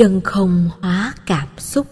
chân không hóa cảm xúc.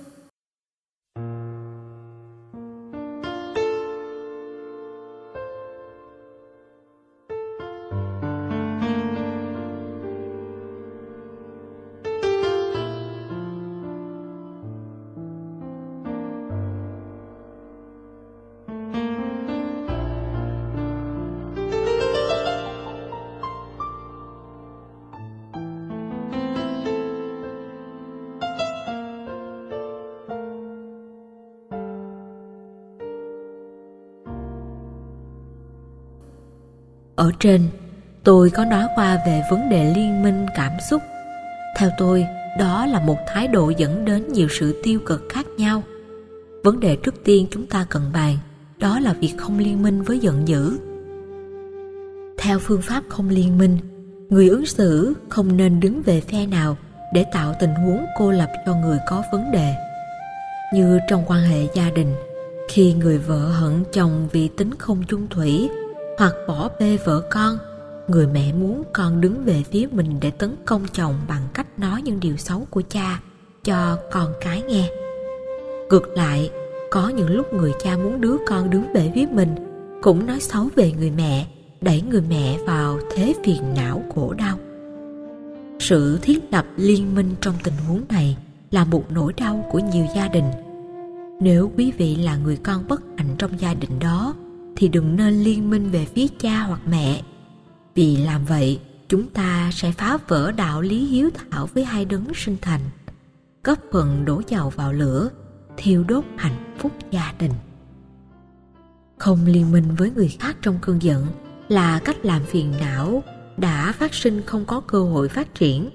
Ở trên, tôi có nói qua về vấn đề liên minh cảm xúc. Theo tôi, đó là một thái độ dẫn đến nhiều sự tiêu cực khác nhau. Vấn đề trước tiên chúng ta cần bàn, đó là việc không liên minh với giận dữ. Theo phương pháp không liên minh, người ứng xử không nên đứng về phe nào để tạo tình huống cô lập cho người có vấn đề. Như trong quan hệ gia đình, khi người vợ hận chồng vì tính không chung thủy hoặc bỏ bê vợ con. Người mẹ muốn con đứng về phía mình để tấn công chồng bằng cách nói những điều xấu của cha cho con cái nghe. Ngược lại, có những lúc người cha muốn đứa con đứng về phía mình, cũng nói xấu về người mẹ, đẩy người mẹ vào thế phiền não khổ đau. Sự thiết lập liên minh trong tình huống này là một nỗi đau của nhiều gia đình. Nếu quý vị là người con bất hạnh trong gia đình đó thì đừng nên liên minh về phía cha hoặc mẹ. Vì làm vậy, chúng ta sẽ phá vỡ đạo lý hiếu thảo với hai đấng sinh thành, góp phần đổ dầu vào lửa, thiêu đốt hạnh phúc gia đình. Không liên minh với người khác trong cơn giận là cách làm phiền não đã phát sinh không có cơ hội phát triển.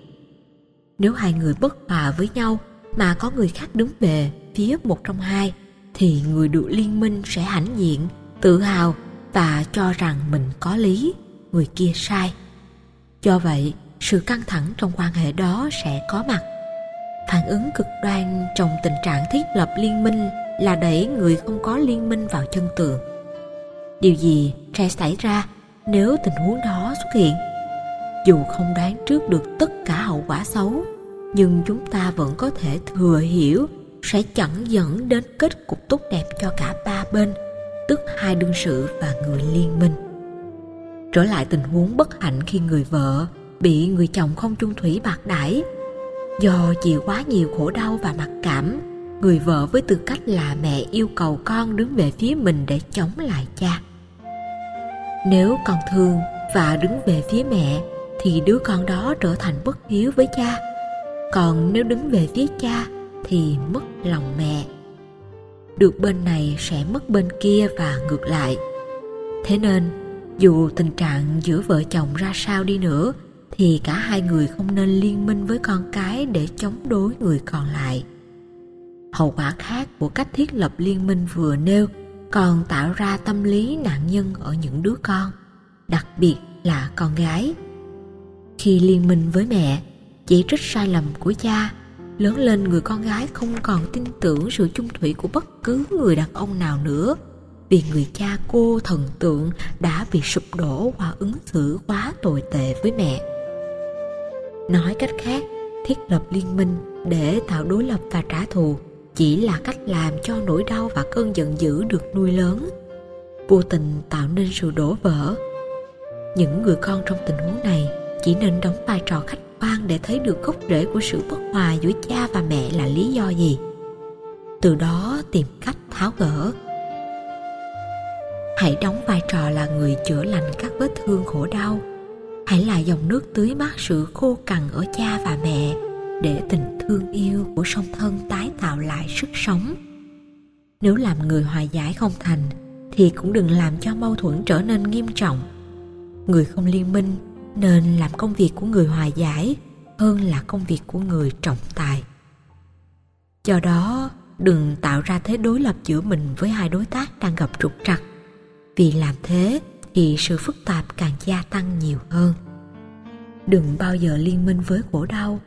Nếu hai người bất hòa với nhau mà có người khác đứng về phía một trong hai, thì người được liên minh sẽ hãnh diện tự hào và cho rằng mình có lý, người kia sai. Do vậy, sự căng thẳng trong quan hệ đó sẽ có mặt. Phản ứng cực đoan trong tình trạng thiết lập liên minh là đẩy người không có liên minh vào chân tường. Điều gì sẽ xảy ra nếu tình huống đó xuất hiện? Dù không đoán trước được tất cả hậu quả xấu, nhưng chúng ta vẫn có thể thừa hiểu sẽ chẳng dẫn đến kết cục tốt đẹp cho cả ba bên tức hai đương sự và người liên minh. Trở lại tình huống bất hạnh khi người vợ bị người chồng không chung thủy bạc đãi. Do chịu quá nhiều khổ đau và mặc cảm, người vợ với tư cách là mẹ yêu cầu con đứng về phía mình để chống lại cha. Nếu con thương và đứng về phía mẹ, thì đứa con đó trở thành bất hiếu với cha. Còn nếu đứng về phía cha, thì mất lòng mẹ được bên này sẽ mất bên kia và ngược lại. Thế nên, dù tình trạng giữa vợ chồng ra sao đi nữa, thì cả hai người không nên liên minh với con cái để chống đối người còn lại. Hậu quả khác của cách thiết lập liên minh vừa nêu còn tạo ra tâm lý nạn nhân ở những đứa con, đặc biệt là con gái. Khi liên minh với mẹ, chỉ trích sai lầm của cha lớn lên người con gái không còn tin tưởng sự chung thủy của bất cứ người đàn ông nào nữa, vì người cha cô thần tượng đã bị sụp đổ qua ứng xử quá tồi tệ với mẹ. Nói cách khác, thiết lập liên minh để tạo đối lập và trả thù chỉ là cách làm cho nỗi đau và cơn giận dữ được nuôi lớn, vô tình tạo nên sự đổ vỡ. Những người con trong tình huống này chỉ nên đóng vai trò khách quan để thấy được gốc rễ của sự bất hòa giữa cha và mẹ là lý do gì? Từ đó tìm cách tháo gỡ. Hãy đóng vai trò là người chữa lành các vết thương khổ đau. Hãy là dòng nước tưới mát sự khô cằn ở cha và mẹ để tình thương yêu của song thân tái tạo lại sức sống. Nếu làm người hòa giải không thành, thì cũng đừng làm cho mâu thuẫn trở nên nghiêm trọng. Người không liên minh nên làm công việc của người hòa giải hơn là công việc của người trọng tài. Do đó, đừng tạo ra thế đối lập giữa mình với hai đối tác đang gặp trục trặc. Vì làm thế thì sự phức tạp càng gia tăng nhiều hơn. Đừng bao giờ liên minh với khổ đau.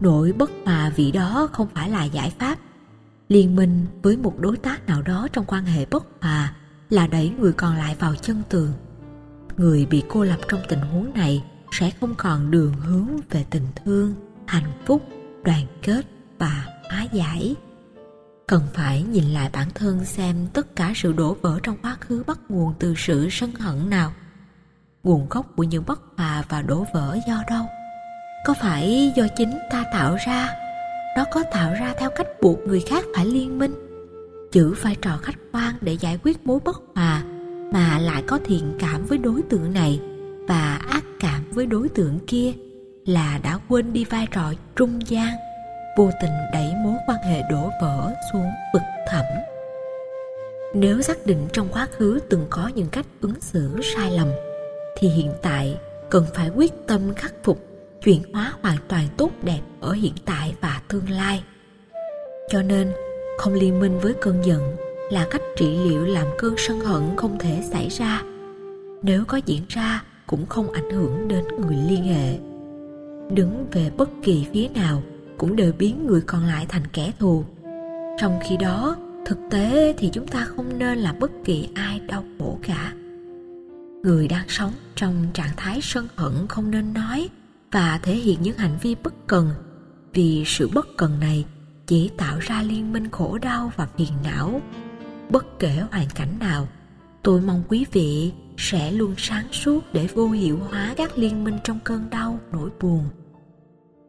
Nỗi bất hòa vị đó không phải là giải pháp. Liên minh với một đối tác nào đó trong quan hệ bất hòa là đẩy người còn lại vào chân tường người bị cô lập trong tình huống này sẽ không còn đường hướng về tình thương, hạnh phúc, đoàn kết và hóa giải. Cần phải nhìn lại bản thân xem tất cả sự đổ vỡ trong quá khứ bắt nguồn từ sự sân hận nào. Nguồn gốc của những bất hòa và đổ vỡ do đâu? Có phải do chính ta tạo ra? Nó có tạo ra theo cách buộc người khác phải liên minh? Giữ vai trò khách quan để giải quyết mối bất hòa mà lại có thiện cảm với đối tượng này và ác cảm với đối tượng kia là đã quên đi vai trò trung gian, vô tình đẩy mối quan hệ đổ vỡ xuống vực thẳm. Nếu xác định trong quá khứ từng có những cách ứng xử sai lầm, thì hiện tại cần phải quyết tâm khắc phục, chuyển hóa hoàn toàn tốt đẹp ở hiện tại và tương lai. Cho nên, không liên minh với cơn giận là cách trị liệu làm cơn sân hận không thể xảy ra. Nếu có diễn ra, cũng không ảnh hưởng đến người liên hệ. Đứng về bất kỳ phía nào cũng đều biến người còn lại thành kẻ thù. Trong khi đó, thực tế thì chúng ta không nên làm bất kỳ ai đau khổ cả. Người đang sống trong trạng thái sân hận không nên nói và thể hiện những hành vi bất cần, vì sự bất cần này chỉ tạo ra liên minh khổ đau và phiền não bất kể hoàn cảnh nào, tôi mong quý vị sẽ luôn sáng suốt để vô hiệu hóa các liên minh trong cơn đau nỗi buồn.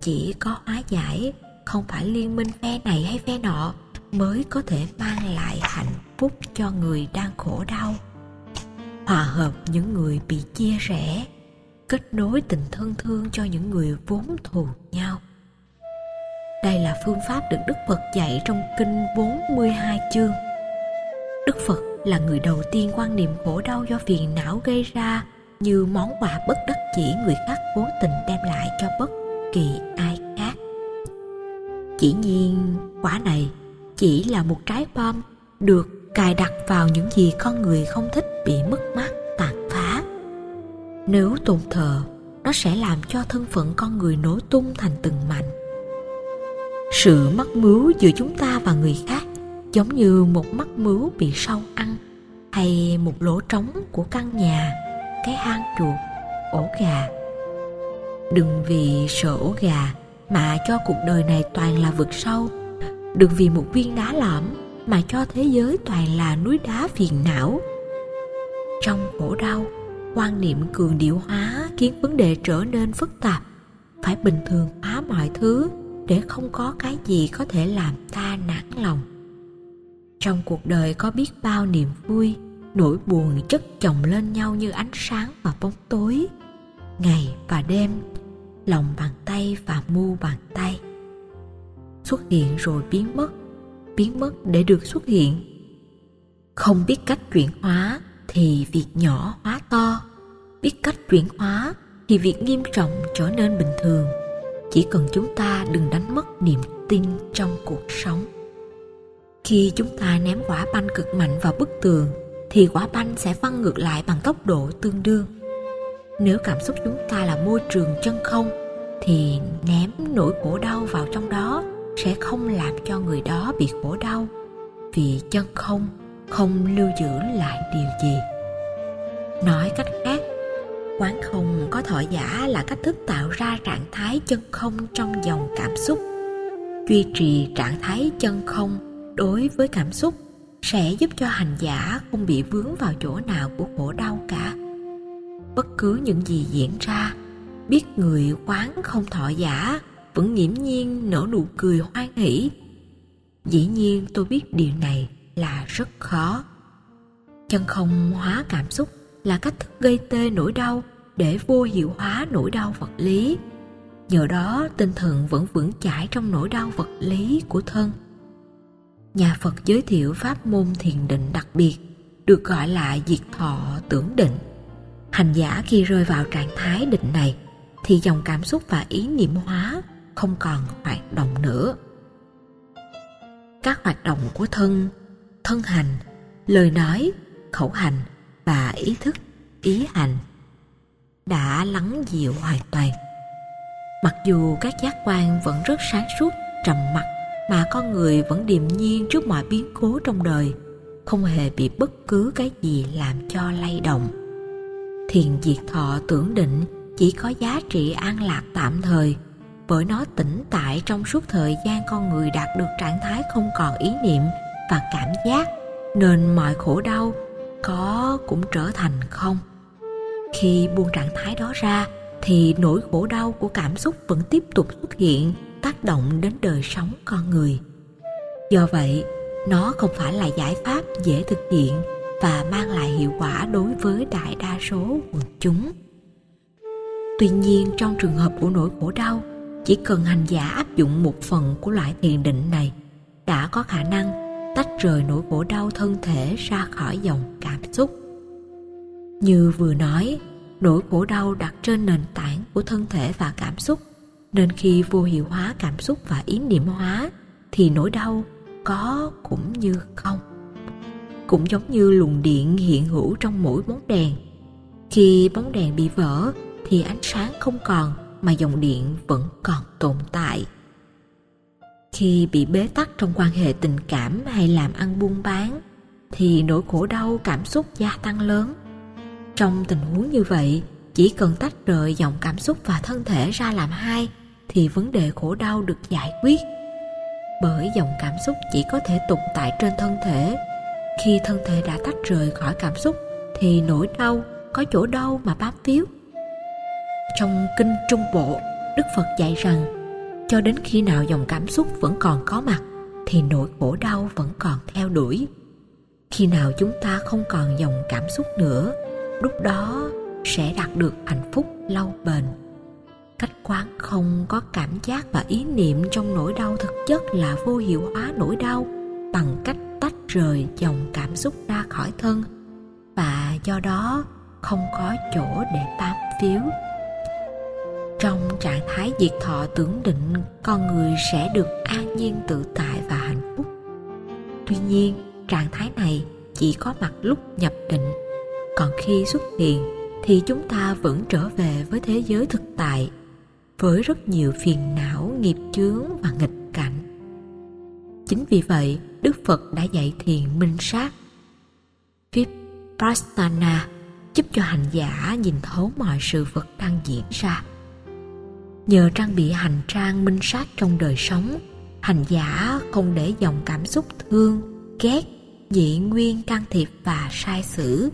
Chỉ có hóa giải, không phải liên minh phe này hay phe nọ, mới có thể mang lại hạnh phúc cho người đang khổ đau. Hòa hợp những người bị chia rẽ, kết nối tình thân thương cho những người vốn thù nhau. Đây là phương pháp được Đức Phật dạy trong kinh 42 chương. Đức Phật là người đầu tiên quan niệm khổ đau do phiền não gây ra như món quà bất đắc chỉ người khác cố tình đem lại cho bất kỳ ai khác. Chỉ nhiên, quả này chỉ là một trái bom được cài đặt vào những gì con người không thích bị mất mát tàn phá. Nếu tôn thờ, nó sẽ làm cho thân phận con người nổ tung thành từng mảnh sự mắc mướu giữa chúng ta và người khác giống như một mắt mướu bị sâu ăn, hay một lỗ trống của căn nhà, cái hang chuột, ổ gà. Đừng vì sợ ổ gà mà cho cuộc đời này toàn là vực sâu. Đừng vì một viên đá lõm mà cho thế giới toàn là núi đá phiền não. Trong khổ đau, quan niệm cường điệu hóa khiến vấn đề trở nên phức tạp. Phải bình thường hóa mọi thứ để không có cái gì có thể làm ta nản lòng trong cuộc đời có biết bao niềm vui, nỗi buồn chất chồng lên nhau như ánh sáng và bóng tối. Ngày và đêm, lòng bàn tay và mu bàn tay xuất hiện rồi biến mất biến mất để được xuất hiện. Không biết cách chuyển hóa thì việc nhỏ hóa to, biết cách chuyển hóa thì việc nghiêm trọng trở nên bình thường. Chỉ cần chúng ta đừng đánh mất niềm tin trong cuộc sống khi chúng ta ném quả banh cực mạnh vào bức tường, thì quả banh sẽ văng ngược lại bằng tốc độ tương đương. Nếu cảm xúc chúng ta là môi trường chân không, thì ném nỗi khổ đau vào trong đó sẽ không làm cho người đó bị khổ đau, vì chân không không lưu giữ lại điều gì. Nói cách khác, quán không có thọ giả là cách thức tạo ra trạng thái chân không trong dòng cảm xúc. Duy trì trạng thái chân không đối với cảm xúc sẽ giúp cho hành giả không bị vướng vào chỗ nào của khổ đau cả. Bất cứ những gì diễn ra, biết người quán không thọ giả, vẫn nghiễm nhiên nở nụ cười hoan hỷ. Dĩ nhiên tôi biết điều này là rất khó. Chân không hóa cảm xúc là cách thức gây tê nỗi đau để vô hiệu hóa nỗi đau vật lý. Nhờ đó, tinh thần vẫn vững chãi trong nỗi đau vật lý của thân nhà phật giới thiệu pháp môn thiền định đặc biệt, được gọi là diệt thọ tưởng định. Hành giả khi rơi vào trạng thái định này, thì dòng cảm xúc và ý niệm hóa không còn hoạt động nữa. Các hoạt động của thân thân hành, lời nói, khẩu hành và ý thức, ý hành đã lắng dịu hoàn toàn. Mặc dù các giác quan vẫn rất sáng suốt, trầm mặc mà con người vẫn điềm nhiên trước mọi biến cố trong đời, không hề bị bất cứ cái gì làm cho lay động. Thiền diệt thọ tưởng định chỉ có giá trị an lạc tạm thời, bởi nó tĩnh tại trong suốt thời gian con người đạt được trạng thái không còn ý niệm và cảm giác, nên mọi khổ đau có cũng trở thành không. Khi buông trạng thái đó ra, thì nỗi khổ đau của cảm xúc vẫn tiếp tục xuất hiện tác động đến đời sống con người. Do vậy, nó không phải là giải pháp dễ thực hiện và mang lại hiệu quả đối với đại đa số quần chúng. Tuy nhiên, trong trường hợp của nỗi khổ đau, chỉ cần hành giả áp dụng một phần của loại thiền định này đã có khả năng tách rời nỗi khổ đau thân thể ra khỏi dòng cảm xúc. Như vừa nói, nỗi khổ đau đặt trên nền tảng của thân thể và cảm xúc nên khi vô hiệu hóa cảm xúc và ý niệm hóa, thì nỗi đau có cũng như không. Cũng giống như luồng điện hiện hữu trong mỗi bóng đèn. Khi bóng đèn bị vỡ, thì ánh sáng không còn, mà dòng điện vẫn còn tồn tại. Khi bị bế tắc trong quan hệ tình cảm hay làm ăn buôn bán, thì nỗi khổ đau cảm xúc gia tăng lớn. Trong tình huống như vậy, chỉ cần tách rời dòng cảm xúc và thân thể ra làm hai thì vấn đề khổ đau được giải quyết. Bởi dòng cảm xúc chỉ có thể tồn tại trên thân thể. Khi thân thể đã tách rời khỏi cảm xúc, thì nỗi đau có chỗ đâu mà bám víu. Trong kinh trung bộ, đức phật dạy rằng, cho đến khi nào dòng cảm xúc vẫn còn có mặt, thì nỗi khổ đau vẫn còn theo đuổi. Khi nào chúng ta không còn dòng cảm xúc nữa, lúc đó sẽ đạt được hạnh phúc lâu bền cách quán không có cảm giác và ý niệm trong nỗi đau thực chất là vô hiệu hóa nỗi đau bằng cách tách rời dòng cảm xúc ra khỏi thân và do đó không có chỗ để bám phiếu trong trạng thái diệt thọ tưởng định, con người sẽ được an nhiên, tự tại và hạnh phúc. Tuy nhiên, trạng thái này chỉ có mặt lúc nhập định, còn khi xuất hiện thì chúng ta vẫn trở về với thế giới thực tại với rất nhiều phiền não, nghiệp chướng và nghịch cảnh. Chính vì vậy, đức phật đã dạy thiền minh sát. Vipassana giúp cho hành giả nhìn thấu mọi sự vật đang diễn ra. Nhờ trang bị hành trang minh sát trong đời sống, hành giả không để dòng cảm xúc thương, ghét, dị nguyên can thiệp và sai sử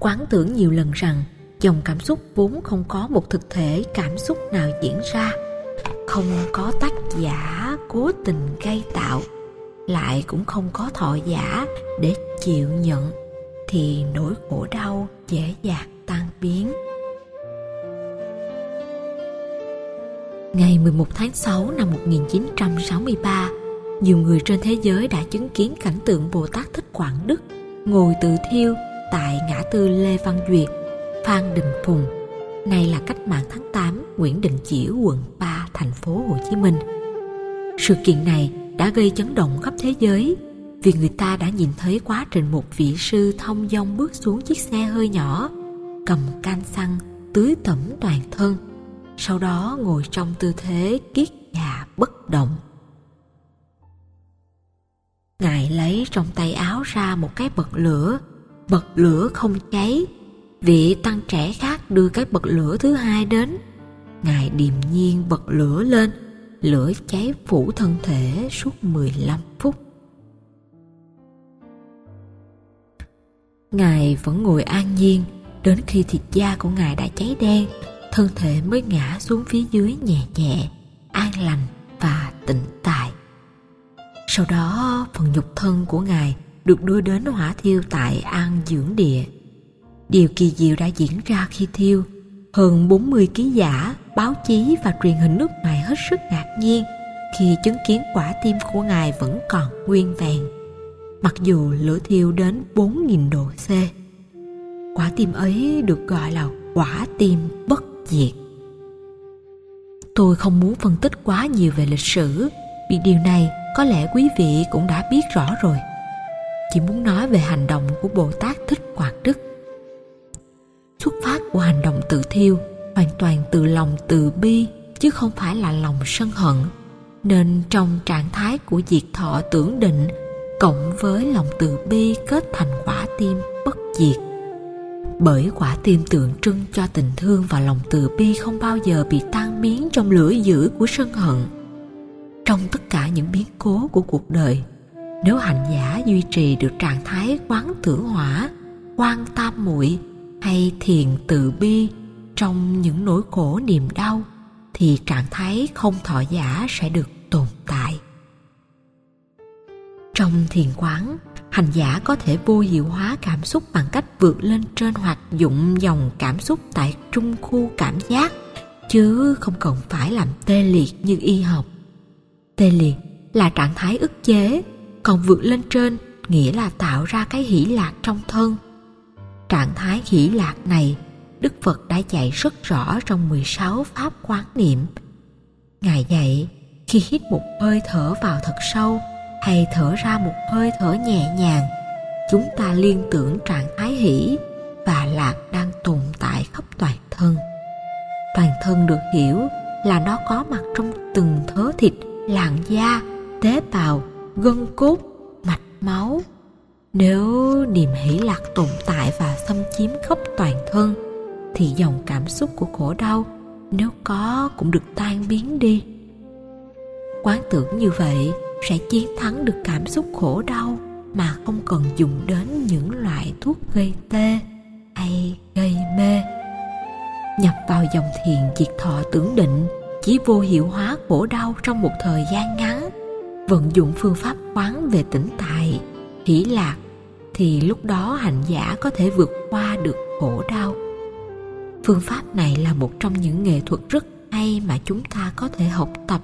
quán tưởng nhiều lần rằng dòng cảm xúc vốn không có một thực thể cảm xúc nào diễn ra. Không có tác giả cố tình gây tạo lại cũng không có thọ giả để chịu nhận thì nỗi khổ đau dễ dàng tan biến. Ngày 11 tháng 6 năm 1963, nhiều người trên thế giới đã chứng kiến cảnh tượng Bồ Tát Thích Quảng Đức ngồi tự thiêu tại ngã tư Lê Văn Duyệt, Phan Đình Phùng, nay là cách mạng tháng 8, Nguyễn Đình Chiểu, quận 3, thành phố Hồ Chí Minh. Sự kiện này đã gây chấn động khắp thế giới vì người ta đã nhìn thấy quá trình một vị sư thông dong bước xuống chiếc xe hơi nhỏ, cầm can xăng, tưới tẩm toàn thân, sau đó ngồi trong tư thế kiết già bất động. Ngài lấy trong tay áo ra một cái bật lửa bật lửa không cháy vị tăng trẻ khác đưa cái bật lửa thứ hai đến, ngài điềm nhiên bật lửa lên, lửa cháy phủ thân thể suốt 15 phút ngài vẫn ngồi an nhiên, đến khi thịt da của ngài đã cháy đen, thân thể mới ngã xuống phía dưới nhẹ nhẹ, an lành và tĩnh tại sau đó, phần nhục thân của ngài được đưa đến hỏa thiêu tại An Dưỡng Địa. Điều kỳ diệu đã diễn ra khi thiêu. Hơn 40 ký giả, báo chí và truyền hình nước ngoài hết sức ngạc nhiên khi chứng kiến quả tim của ngài vẫn còn nguyên vẹn. Mặc dù lửa thiêu đến 4.000 độ C. Quả tim ấy được gọi là quả tim bất diệt. Tôi không muốn phân tích quá nhiều về lịch sử vì điều này có lẽ quý vị cũng đã biết rõ rồi chỉ muốn nói về hành động của Bồ Tát Thích Quảng Đức. Xuất phát của hành động tự thiêu, hoàn toàn từ lòng từ bi, chứ không phải là lòng sân hận. Nên trong trạng thái của diệt thọ tưởng định, cộng với lòng từ bi kết thành quả tim bất diệt. Bởi quả tim tượng trưng cho tình thương và lòng từ bi không bao giờ bị tan biến trong lửa dữ của sân hận. Trong tất cả những biến cố của cuộc đời, nếu hành giả duy trì được trạng thái quán tưởng hỏa quan tam muội hay thiền từ bi trong những nỗi khổ niềm đau, thì trạng thái không thọ giả sẽ được tồn tại. Trong thiền quán, hành giả có thể vô hiệu hóa cảm xúc bằng cách vượt lên trên hoạt dụng dòng cảm xúc tại trung khu cảm giác, chứ không cần phải làm tê liệt như y học. Tê liệt là trạng thái ức chế, còn vượt lên trên nghĩa là tạo ra cái hỷ lạc trong thân trạng thái hỷ lạc này Đức Phật đã dạy rất rõ trong 16 pháp quán niệm. Ngài dạy, khi hít một hơi thở vào thật sâu hay thở ra một hơi thở nhẹ nhàng, chúng ta liên tưởng trạng thái hỷ và lạc đang tồn tại khắp toàn thân. Toàn thân được hiểu là nó có mặt trong từng thớ thịt, làn da, tế bào, gân cốt, mạch máu. Nếu niềm hỷ lạc tồn tại và xâm chiếm khắp toàn thân, thì dòng cảm xúc của khổ đau nếu có cũng được tan biến đi. Quán tưởng như vậy sẽ chiến thắng được cảm xúc khổ đau mà không cần dùng đến những loại thuốc gây tê hay gây mê. Nhập vào dòng thiền diệt thọ tưởng định chỉ vô hiệu hóa khổ đau trong một thời gian ngắn vận dụng phương pháp quán về tỉnh tại hỷ lạc thì lúc đó hành giả có thể vượt qua được khổ đau. Phương pháp này là một trong những nghệ thuật rất hay mà chúng ta có thể học tập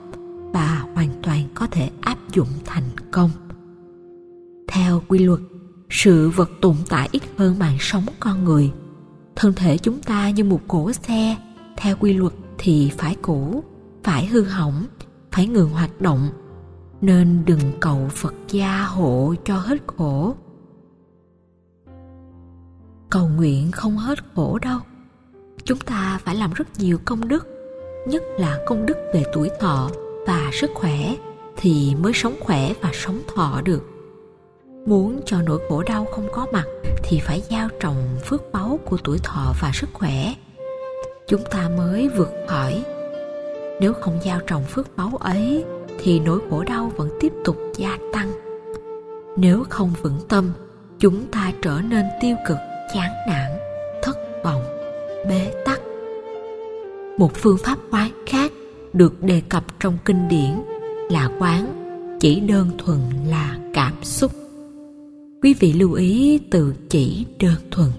và hoàn toàn có thể áp dụng thành công. Theo quy luật, sự vật tồn tại ít hơn mạng sống con người. Thân thể chúng ta như một cỗ xe, theo quy luật thì phải cũ, phải hư hỏng, phải ngừng hoạt động. Nên đừng cầu phật gia hộ cho hết khổ cầu nguyện không hết khổ đâu chúng ta phải làm rất nhiều công đức, nhất là công đức về tuổi thọ và sức khỏe thì mới sống khỏe và sống thọ được. Muốn cho nỗi khổ đau không có mặt thì phải gieo trồng phước báu của tuổi thọ và sức khỏe. Chúng ta mới vượt khỏi. Nếu không gieo trồng phước báu ấy thì nỗi khổ đau vẫn tiếp tục gia tăng. Nếu không vững tâm, chúng ta trở nên tiêu cực chán nản, thất vọng, bế tắc. Một phương pháp quán khác được đề cập trong kinh điển là quán chỉ đơn thuần là cảm xúc. Quý vị lưu ý từ chỉ đơn thuần.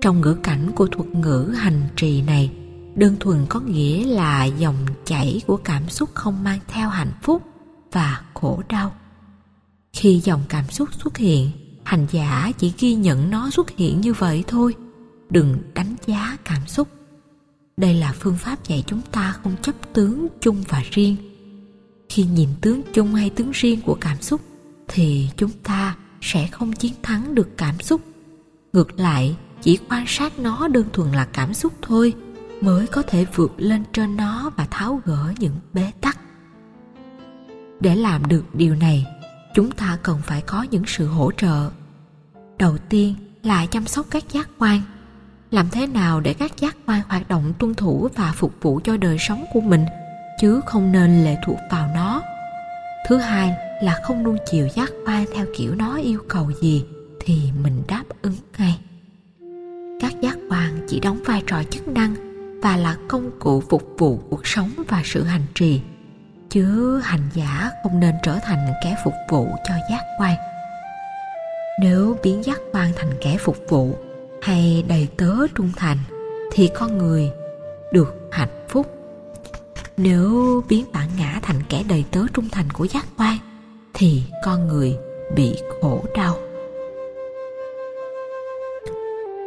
Trong ngữ cảnh của thuật ngữ hành trì này, đơn thuần có nghĩa là dòng chảy của cảm xúc không mang theo hạnh phúc và khổ đau. Khi dòng cảm xúc xuất hiện hành giả chỉ ghi nhận nó xuất hiện như vậy thôi. Đừng đánh giá cảm xúc. Đây là phương pháp dạy chúng ta không chấp tướng chung và riêng. Khi nhìn tướng chung hay tướng riêng của cảm xúc, thì chúng ta sẽ không chiến thắng được cảm xúc. Ngược lại, chỉ quan sát nó đơn thuần là cảm xúc thôi, mới có thể vượt lên trên nó và tháo gỡ những bế tắc. Để làm được điều này chúng ta cần phải có những sự hỗ trợ. Đầu tiên là chăm sóc các giác quan. Làm thế nào để các giác quan hoạt động tuân thủ và phục vụ cho đời sống của mình, chứ không nên lệ thuộc vào nó? Thứ hai là không nuông chiều giác quan theo kiểu nó yêu cầu gì thì mình đáp ứng ngay. Các giác quan chỉ đóng vai trò chức năng và là công cụ phục vụ cuộc sống và sự hành trì chứ hành giả không nên trở thành kẻ phục vụ cho giác quan. Nếu biến giác quan thành kẻ phục vụ hay đầy tớ trung thành, thì con người được hạnh phúc. Nếu biến bản ngã thành kẻ đầy tớ trung thành của giác quan, thì con người bị khổ đau.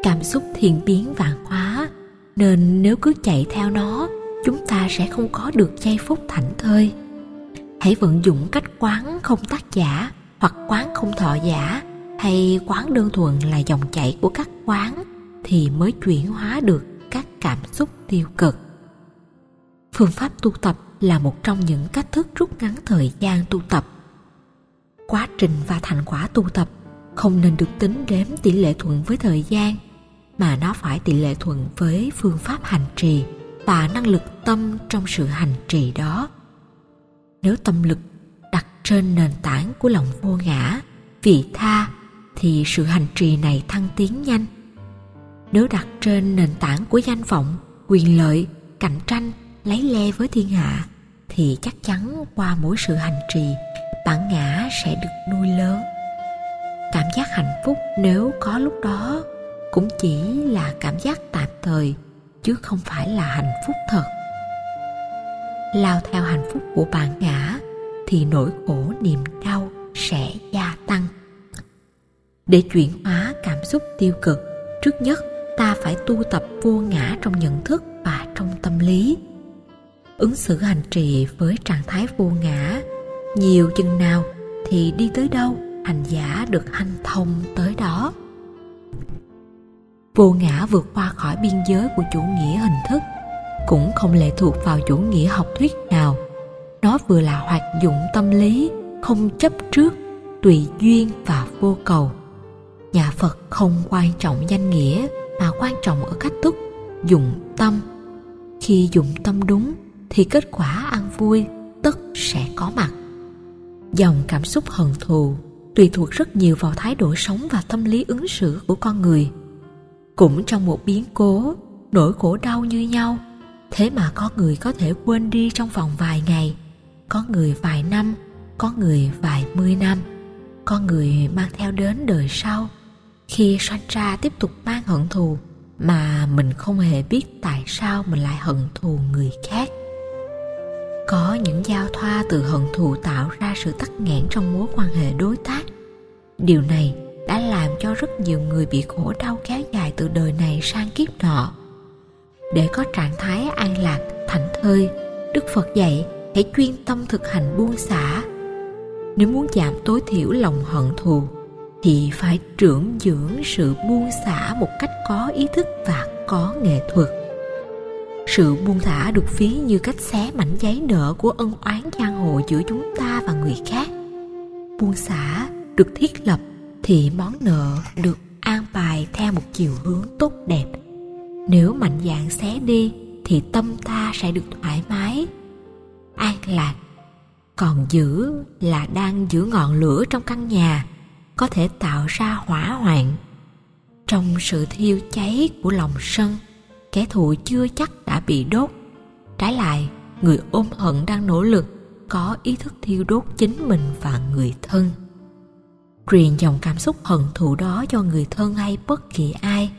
Cảm xúc thiền biến vạn hóa, nên nếu cứ chạy theo nó chúng ta sẽ không có được giây phút thảnh thơi. Hãy vận dụng cách quán không tác giả hoặc quán không thọ giả hay quán đơn thuần là dòng chảy của các quán thì mới chuyển hóa được các cảm xúc tiêu cực. Phương pháp tu tập là một trong những cách thức rút ngắn thời gian tu tập. Quá trình và thành quả tu tập không nên được tính đếm tỷ lệ thuận với thời gian, mà nó phải tỷ lệ thuận với phương pháp hành trì và năng lực tâm trong sự hành trì đó. Nếu tâm lực đặt trên nền tảng của lòng vô ngã, vị tha, thì sự hành trì này thăng tiến nhanh. Nếu đặt trên nền tảng của danh vọng, quyền lợi, cạnh tranh, lấy le với thiên hạ, thì chắc chắn qua mỗi sự hành trì, bản ngã sẽ được nuôi lớn. Cảm giác hạnh phúc nếu có lúc đó cũng chỉ là cảm giác tạm thời chứ không phải là hạnh phúc thật. Lao theo hạnh phúc của bản ngã, thì nỗi khổ niềm đau sẽ gia tăng. Để chuyển hóa cảm xúc tiêu cực, trước nhất ta phải tu tập vô ngã trong nhận thức và trong tâm lý. Ứng xử hành trì với trạng thái vô ngã, nhiều chừng nào thì đi tới đâu, hành giả được hanh thông tới đó vô ngã vượt qua khỏi biên giới của chủ nghĩa hình thức, cũng không lệ thuộc vào chủ nghĩa học thuyết nào. Nó vừa là hoạt dụng tâm lý, không chấp trước, tùy duyên và vô cầu. Nhà phật không quan trọng danh nghĩa, mà quan trọng ở cách thức, dụng tâm. Khi dụng tâm đúng, thì kết quả ăn vui, tất sẽ có mặt. Dòng cảm xúc hận thù tùy thuộc rất nhiều vào thái độ sống và tâm lý ứng xử của con người cũng trong một biến cố, nỗi khổ đau như nhau. Thế mà có người có thể quên đi trong vòng vài ngày, có người vài năm, có người vài mươi năm, có người mang theo đến đời sau. Khi sanh ra tiếp tục mang hận thù mà mình không hề biết tại sao mình lại hận thù người khác. Có những giao thoa từ hận thù tạo ra sự tắc nghẽn trong mối quan hệ đối tác. Điều này đã làm cho rất nhiều người bị khổ đau kéo dài từ đời này sang kiếp nọ. Để có trạng thái an lạc, thảnh thơi, đức phật dạy hãy chuyên tâm thực hành buông xả. Nếu muốn giảm tối thiểu lòng hận thù, thì phải trưởng dưỡng sự buông xả một cách có ý thức và có nghệ thuật. Sự buông thả được ví như cách xé mảnh giấy nợ của ân oán giang hồ giữa chúng ta và người khác. Buông xả được thiết lập thì món nợ được an bài theo một chiều hướng tốt đẹp. Nếu mạnh dạn xé đi, thì tâm ta sẽ được thoải mái, an lạc. Còn giữ là đang giữ ngọn lửa trong căn nhà, có thể tạo ra hỏa hoạn. Trong sự thiêu cháy của lòng sân, kẻ thù chưa chắc đã bị đốt. Trái lại, người ôm hận đang nỗ lực, có ý thức thiêu đốt chính mình và người thân truyền dòng cảm xúc hận thù đó cho người thân hay bất kỳ ai,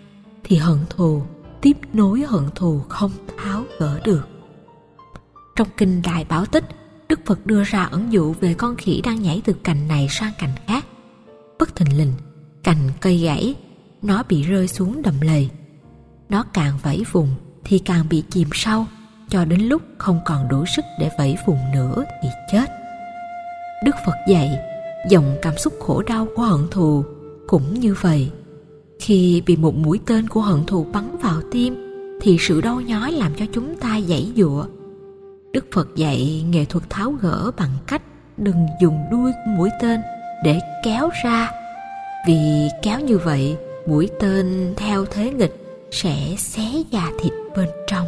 thì hận thù, tiếp nối hận thù không tháo gỡ được. Trong kinh đại bảo tích, đức phật đưa ra ẩn dụ về con khỉ đang nhảy từ cành này sang cành khác. Bất thình lình, cành cây gãy, nó bị rơi xuống đầm lầy. Nó càng vẫy vùng thì càng bị chìm sâu, cho đến lúc không còn đủ sức để vẫy vùng nữa thì chết. Đức phật dạy dòng cảm xúc khổ đau của hận thù cũng như vậy. Khi bị một mũi tên của hận thù bắn vào tim, thì sự đau nhói làm cho chúng ta dãy dụa đức phật dạy nghệ thuật tháo gỡ bằng cách đừng dùng đuôi của mũi tên để kéo ra. Vì kéo như vậy, mũi tên theo thế nghịch sẽ xé da thịt bên trong.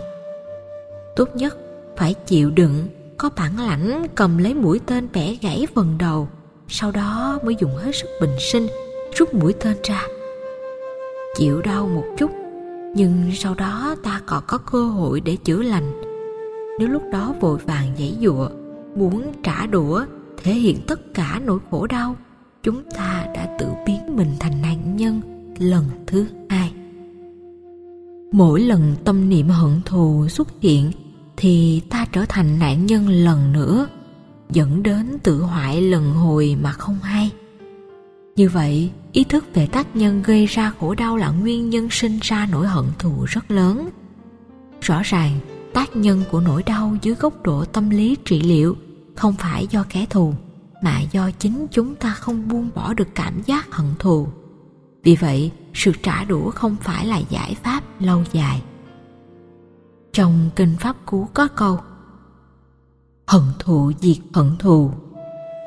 Tốt nhất phải chịu đựng, có bản lãnh cầm lấy mũi tên bẻ gãy phần đầu sau đó mới dùng hết sức bình sinh, rút mũi tên ra. Chịu đau một chút, nhưng sau đó ta còn có cơ hội để chữa lành. Nếu lúc đó vội vàng giãy giụa muốn trả đũa, thể hiện tất cả nỗi khổ đau, chúng ta đã tự biến mình thành nạn nhân lần thứ hai. Mỗi lần tâm niệm hận thù xuất hiện, thì ta trở thành nạn nhân lần nữa dẫn đến tự hoại lần hồi mà không hay. Như vậy, ý thức về tác nhân gây ra khổ đau là nguyên nhân sinh ra nỗi hận thù rất lớn. Rõ ràng, tác nhân của nỗi đau dưới góc độ tâm lý trị liệu không phải do kẻ thù, mà do chính chúng ta không buông bỏ được cảm giác hận thù. Vì vậy, sự trả đũa không phải là giải pháp lâu dài. Trong kinh pháp cú có câu hận thù diệt hận thù.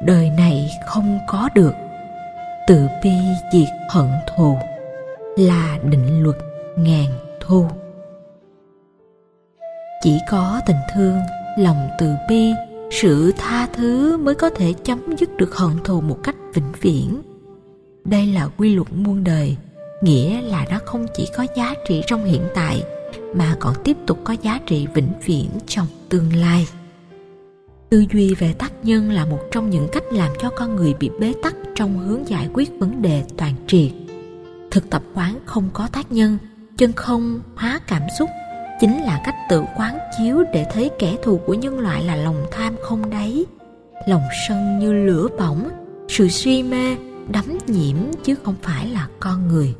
Đời này không có được. Tự bi diệt hận thù là định luật ngàn thu. Chỉ có tình thương, lòng từ bi, sự tha thứ mới có thể chấm dứt được hận thù một cách vĩnh viễn. Đây là quy luật muôn đời, nghĩa là nó không chỉ có giá trị trong hiện tại, mà còn tiếp tục có giá trị vĩnh viễn trong tương lai tư duy về tác nhân là một trong những cách làm cho con người bị bế tắc trong hướng giải quyết vấn đề toàn triệt. Thực tập quán không có tác nhân, chân không hóa cảm xúc, chính là cách tự quán chiếu để thấy kẻ thù của nhân loại là lòng tham không đáy, lòng sân như lửa bỏng, sự suy mê, đắm nhiễm chứ không phải là con người.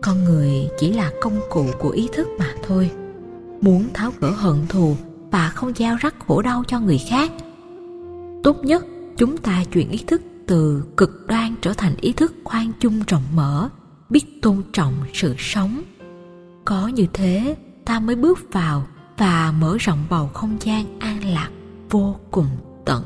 Con người chỉ là công cụ của ý thức mà thôi. Muốn tháo gỡ hận thù và không gieo rắc khổ đau cho người khác. Tốt nhất, chúng ta chuyển ý thức từ cực đoan trở thành ý thức khoan chung rộng mở, biết tôn trọng sự sống. Có như thế, ta mới bước vào và mở rộng bầu không gian an lạc vô cùng tận.